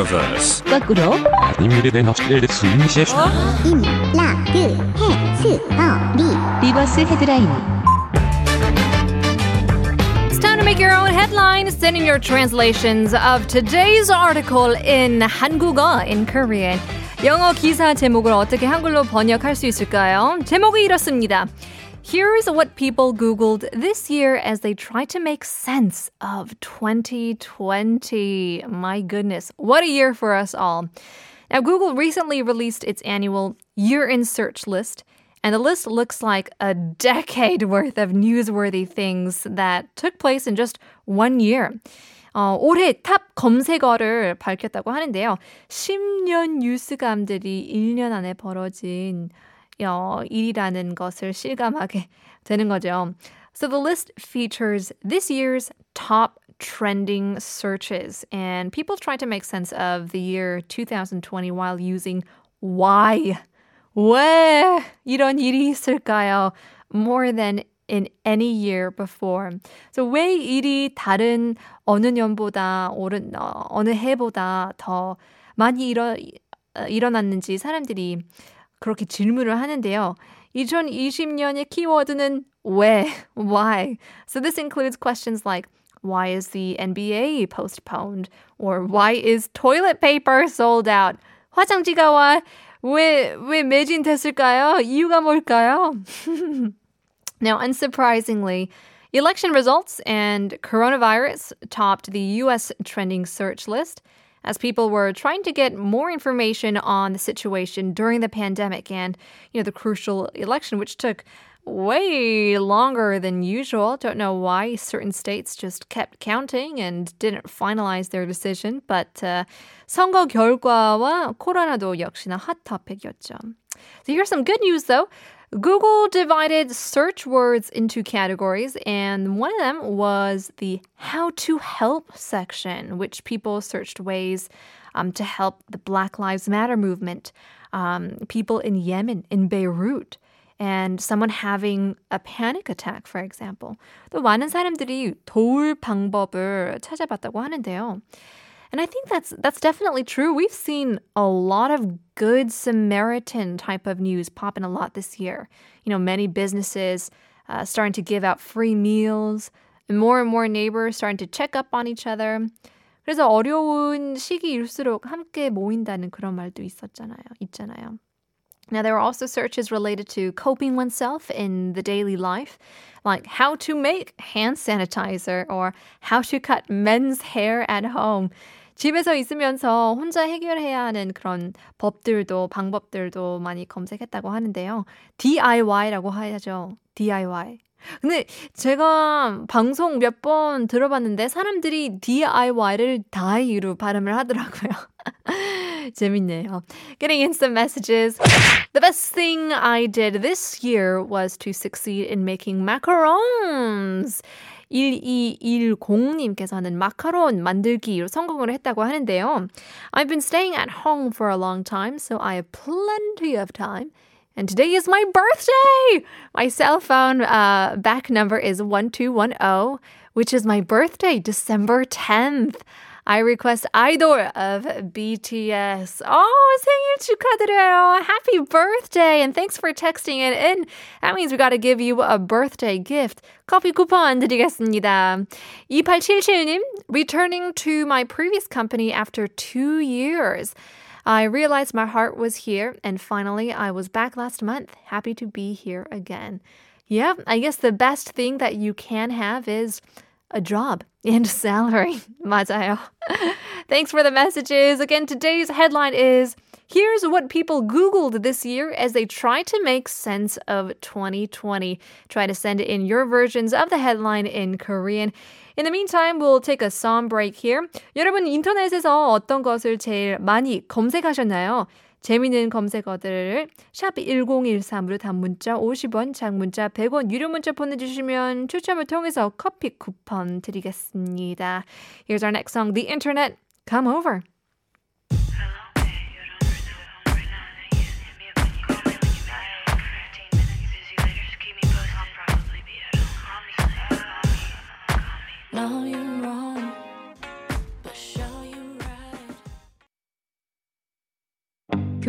reverse. 거꾸로 아니미르된 업스텔 스윙시 임, 라, 그, 해, 스, 어, 리. 리버스 헤드라인 It's time to make your own headline. Send in your translations of today's article in 한국어, in Korean. 영어 기사 제목을 어떻게 한글로 번역할 수 있을까요? 제목이 이렇습니다. Here's what people Googled this year as they try to make sense of 2020. My goodness, what a year for us all. Now, Google recently released its annual year in search list, and the list looks like a decade worth of newsworthy things that took place in just one year. 어, 올해 탑 검색어를 밝혔다고 하는데요. 10년 뉴스감들이 1년 안에 벌어진 어, 일이라는 것을 실감하게 되는 거죠. So the list features this year's top trending searches, and people try to make sense of the year 2020 while using why. 왜 이런 일이 있을까요? More than in any year before. So 왜 일이 다른 어느 년보다 오른 어, 어느 해보다 더 많이 일어 어, 일어났는지 사람들이 그렇게 질문을 하는데요. 2020년의 키워드는 왜, why. So this includes questions like why is the NBA postponed or why is toilet paper sold out? 화장지가 와 왜, 왜 매진됐을까요? 이유가 뭘까요? Now, unsurprisingly, election results and coronavirus topped the US trending search list as people were trying to get more information on the situation during the pandemic and, you know, the crucial election, which took way longer than usual. Don't know why certain states just kept counting and didn't finalize their decision. But uh, 선거 결과와 코로나도 역시나 핫 topic이었죠. So here's some good news though. Google divided search words into categories, and one of them was the how to help section, which people searched ways um, to help the Black Lives Matter movement, um, people in Yemen, in Beirut, and someone having a panic attack, for example. 또 많은 사람들이 도울 방법을 찾아봤다고 하는데요. And I think that's that's definitely true. We've seen a lot of good Samaritan type of news popping a lot this year. You know, many businesses uh, starting to give out free meals, and more and more neighbors starting to check up on each other. 그래서 어려운 시기일수록 함께 모인다는 그런 말도 있었잖아요. 있잖아요. Now, there are also searches related to coping oneself in the daily life, like how to make hand sanitizer or how to cut men's hair at home. 집에서 있으면서 혼자 해결해야 하는 그런 법들도 방법들도 많이 검색했다고 하는데요. DIY라고 하죠. DIY. 근데 제가 방송 몇 번 들어봤는데 사람들이 DIY를 다이로 발음을 하더라고요. 재밌네요. Getting in some messages. The best thing I did this year was to succeed in making macarons. 1210님께서는 마카론 만들기로 성공을 했다고 하는데요. I've been staying at home for a long time, so I have plenty of time. And today is my birthday! My cell phone uh, back number is 1210, which is my birthday, December 10th. I request idol of BTS. Oh, 생일 축하드려요. Happy birthday. And thanks for texting it in. That means we got to give you a birthday gift. 커피 쿠폰 드리겠습니다. 2877님, returning to my previous company after two years. I realized my heart was here, and finally, I was back last month. Happy to be here again. Yeah, I guess the best thing that you can have is a job and a salary. 맞아요. Thanks for the messages. Again, today's headline is Here's what people Googled this year as they try to make sense of 2020. Try to send in your versions of the headline in Korean. In the meantime, we'll take a song break here. 여러분 인터넷에서 어떤 것을 제일 많이 검색하셨나요? 재미있는 검색어들을 샵 1013으로 단문자 50원, 장문자 100원, 유료 문자 보내주시면 추첨을 통해서 커피 쿠폰 드리겠습니다. Here's our next song, The Internet, Come Over.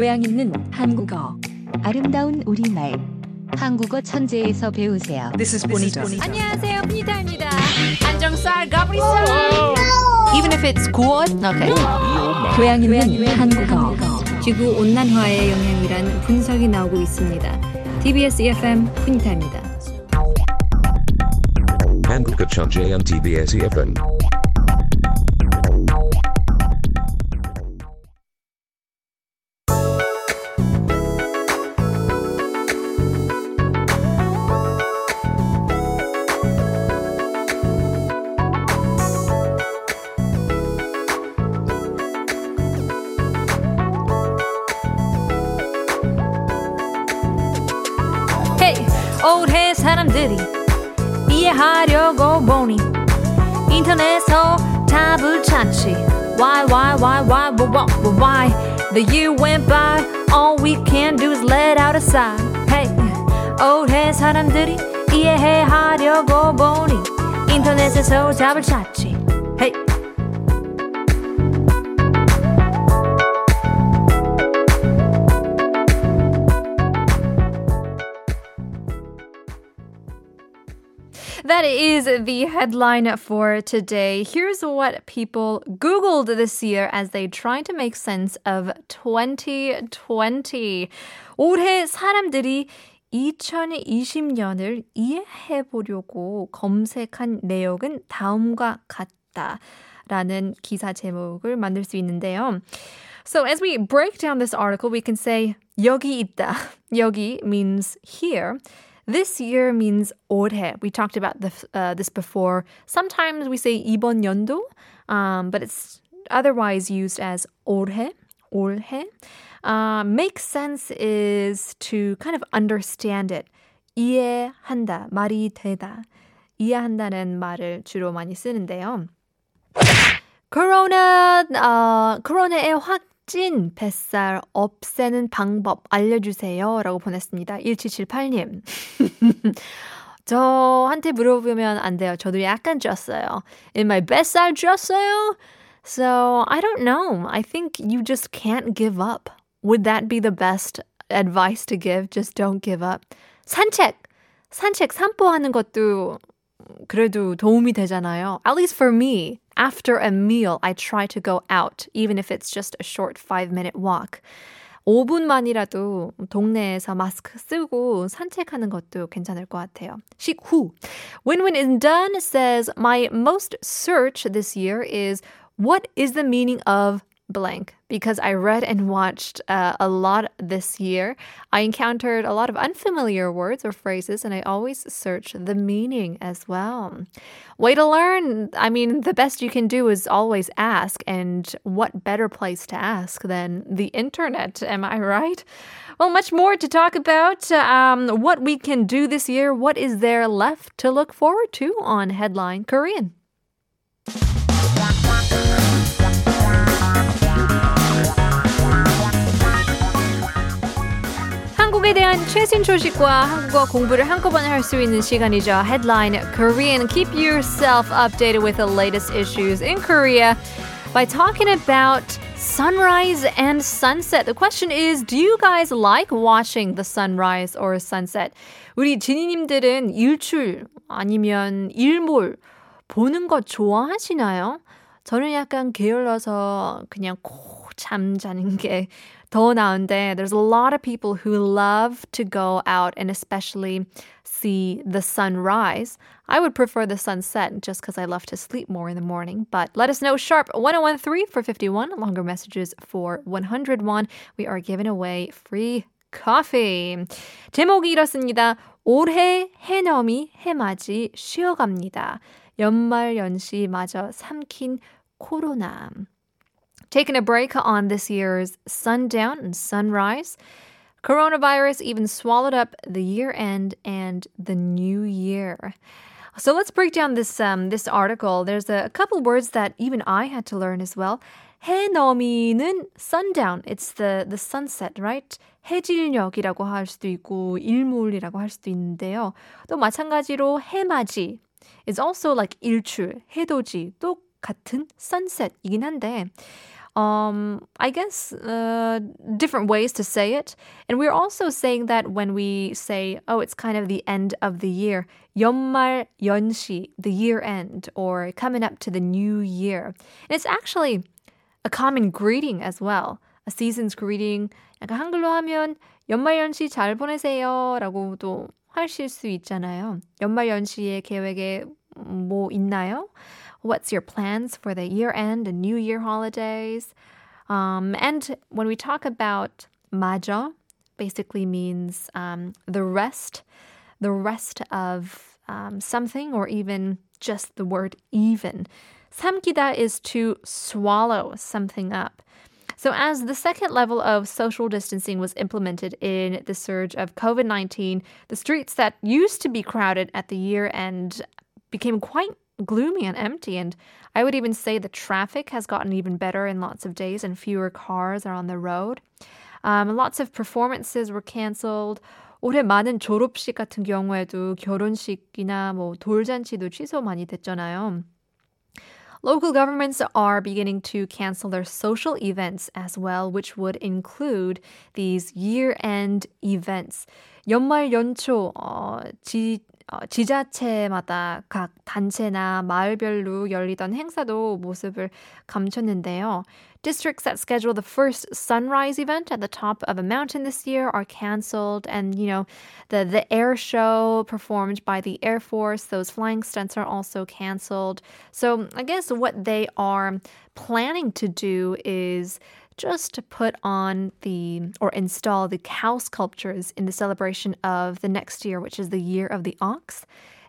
교양 있는 한국어 아름다운 우리말 한국어 천재에서 배우세요. This is Bonita. 안녕하세요, 푸니타입니다. 안정살 가브리살. Even if it's good, okay. 교양 있는 한국어 지구 온난화의 영향이란 분석이 나오고 있습니다. TBS EFM 푸니타입니다. 한국어 천재한 TBS EFM 사람들이 이해하려고 보니 인터넷에서 답을 찾지. Why, why, why, why, why, why, why? The year went by, all we can do is let out a sigh. Hey, 올해 사람들이 이해하려고 보니 인터넷에서 답을 찾지. That is the headline for today. Here's what people Googled this year as they tried to make sense of 2020. 올해 사람들이 2020년을 이해해 보려고 검색한 내용은 다음과 같다. 라는 기사 제목을 만들 수 있는데요. So as we break down this article, we can say 여기 있다. 여기 means here. This year means 올해. We talked about this, uh, this before. Sometimes we say 이번 연도, um, but it's otherwise used as 올해, 올해. Uh, make sense is to kind of understand it. 이해한다, 말이 되다. 이해한다는 말을 주로 많이 쓰는데요. 코로나, 어, 코로나의 확 진 뱃살 없애는 방법 알려주세요. 라고 보냈습니다. 1778님. 저한테 물어보면 안 돼요. 저도 약간 쪘어요. In my 뱃살 쪘어요? So, I don't know. I think you just can't give up. Would that be the best advice to give? Just don't give up. 산책! 산책, 산보하는 것도 그래도 도움이 되잖아요. At least for me, after a meal, I try to go out, even if it's just a short five minute walk. 5분만이라도 동네에서 마스크 쓰고 산책하는 것도 괜찮을 것 같아요. 식후. Win-Win is done says, My most search this year is what is the meaning of blank Because I read and watched uh, a lot this year. I encountered a lot of unfamiliar words or phrases, and I always search the meaning as well. Way to learn. I mean, the best you can do is always ask, and what better place to ask than the internet? Am I right? Well, much more to talk about. Um, what we can do this year. What is there left to look forward to on Headline Korean? 한국에 대한 최신 소식과 한국어 공부를 한꺼번에 할 수 있는 시간이죠. Headline Korean. Keep yourself updated with the latest issues in Korea by talking about sunrise and sunset. The question is, do you guys like watching the sunrise or sunset? 우리 지니님들은 일출 아니면 일몰 보는 거 좋아하시나요? 저는 약간 게을러서 그냥 코 잠자는 게 더 나은데 there's a lot of people who love to go out and especially see the sunrise. I would prefer the sunset just because I love to sleep more in the morning. But let us know sharp 1013 for 51, longer messages for 101. We are giving away free coffee. 제목이 이렇습니다. 올해 해넘이 해맞이 쉬어갑니다. 연말 연시 마저 삼킨 코로나. Taking a break on this year's sundown and sunrise. Coronavirus even swallowed up the year end and the new year. So let's break down this um, this article. There's a, couple words that even I had to learn as well. 해넘이는 sundown. It's the the sunset, right? 해질녘이라고 할 수도 있고 일몰이라고 할 수도 있는데요. 또 마찬가지로 해맞이 is also like 일출, 해돋이, 또 같은 sunset이긴 한데 um, I guess uh, different ways to say it. And we're also saying that when we say, oh, it's kind of the end of the year, 연말 연시, the year end, or coming up to the new year. And it's actually a common greeting as well, a season's greeting. 약간 한글로 하면 연말 연시 잘 보내세요 라고도 하실 수 있잖아요. 연말 연시의 계획에 뭐 있나요? What's your plans for the year end and New Year holidays? Um, and when we talk about Majo, basically means um, the rest, the rest of um, something, or even just the word even. Samkida is to swallow something up. So, as the second level of social distancing was implemented in the surge of COVID 19, the streets that used to be crowded at the year end became quite gloomy and empty. And I would even say the traffic has gotten even better in lots of days and fewer cars are on the road. Um, lots of performances were canceled. 올해 많은 졸업식 같은 경우에도 결혼식이나 뭐 돌잔치도 취소 많이 됐잖아요. Local governments are beginning to cancel their social events as well, which would include these year-end events. 연말 연초 어, 지, 어, 지자체마다 각 단체나 마을별로 열리던 행사도 모습을 감췄는데요. Districts that schedule the first sunrise event at the top of a mountain this year are canceled, and you know the the air show performed by the Air Force, those flying stunts are also canceled. So I guess what they are planning to do is just to put on the or install the cow sculptures in the celebration of the next year, which is the year of the ox.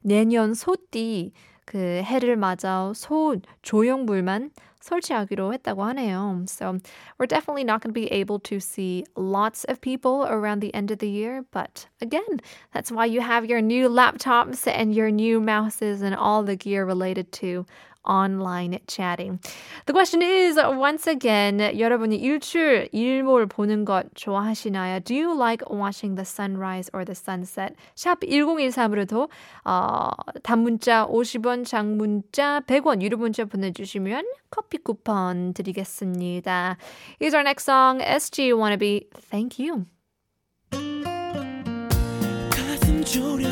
내년 소띠 그 해를 맞아 소 조형물만 설치하기로 했다고 하네요. So we're definitely not going to be able to see lots of people around the end of the year, but again, that's why you have your new laptops and your new mouses and all the gear related to online chatting. The question is once again, 여러분이 일출 일몰 보는 것 좋아하시나요? Do you like watching the sunrise or the sunset? 샵 1013으로도 어, 단문자 50원, 장문자 100원 유료 문자 보내 주시면 커피 쿠폰 드리겠습니다. Here's our next song, SG Wannabe. Thank you. 가슴 졸여